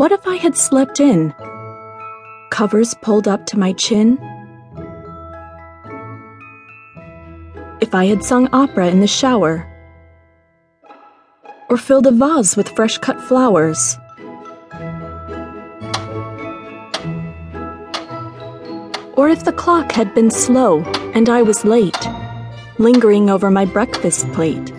What if I had slept in? Covers pulled up to my chin? If I had sung opera in the shower? Or filled a vase with fresh cut flowers? Or if the clock had been slow and I was late, lingering over my breakfast plate?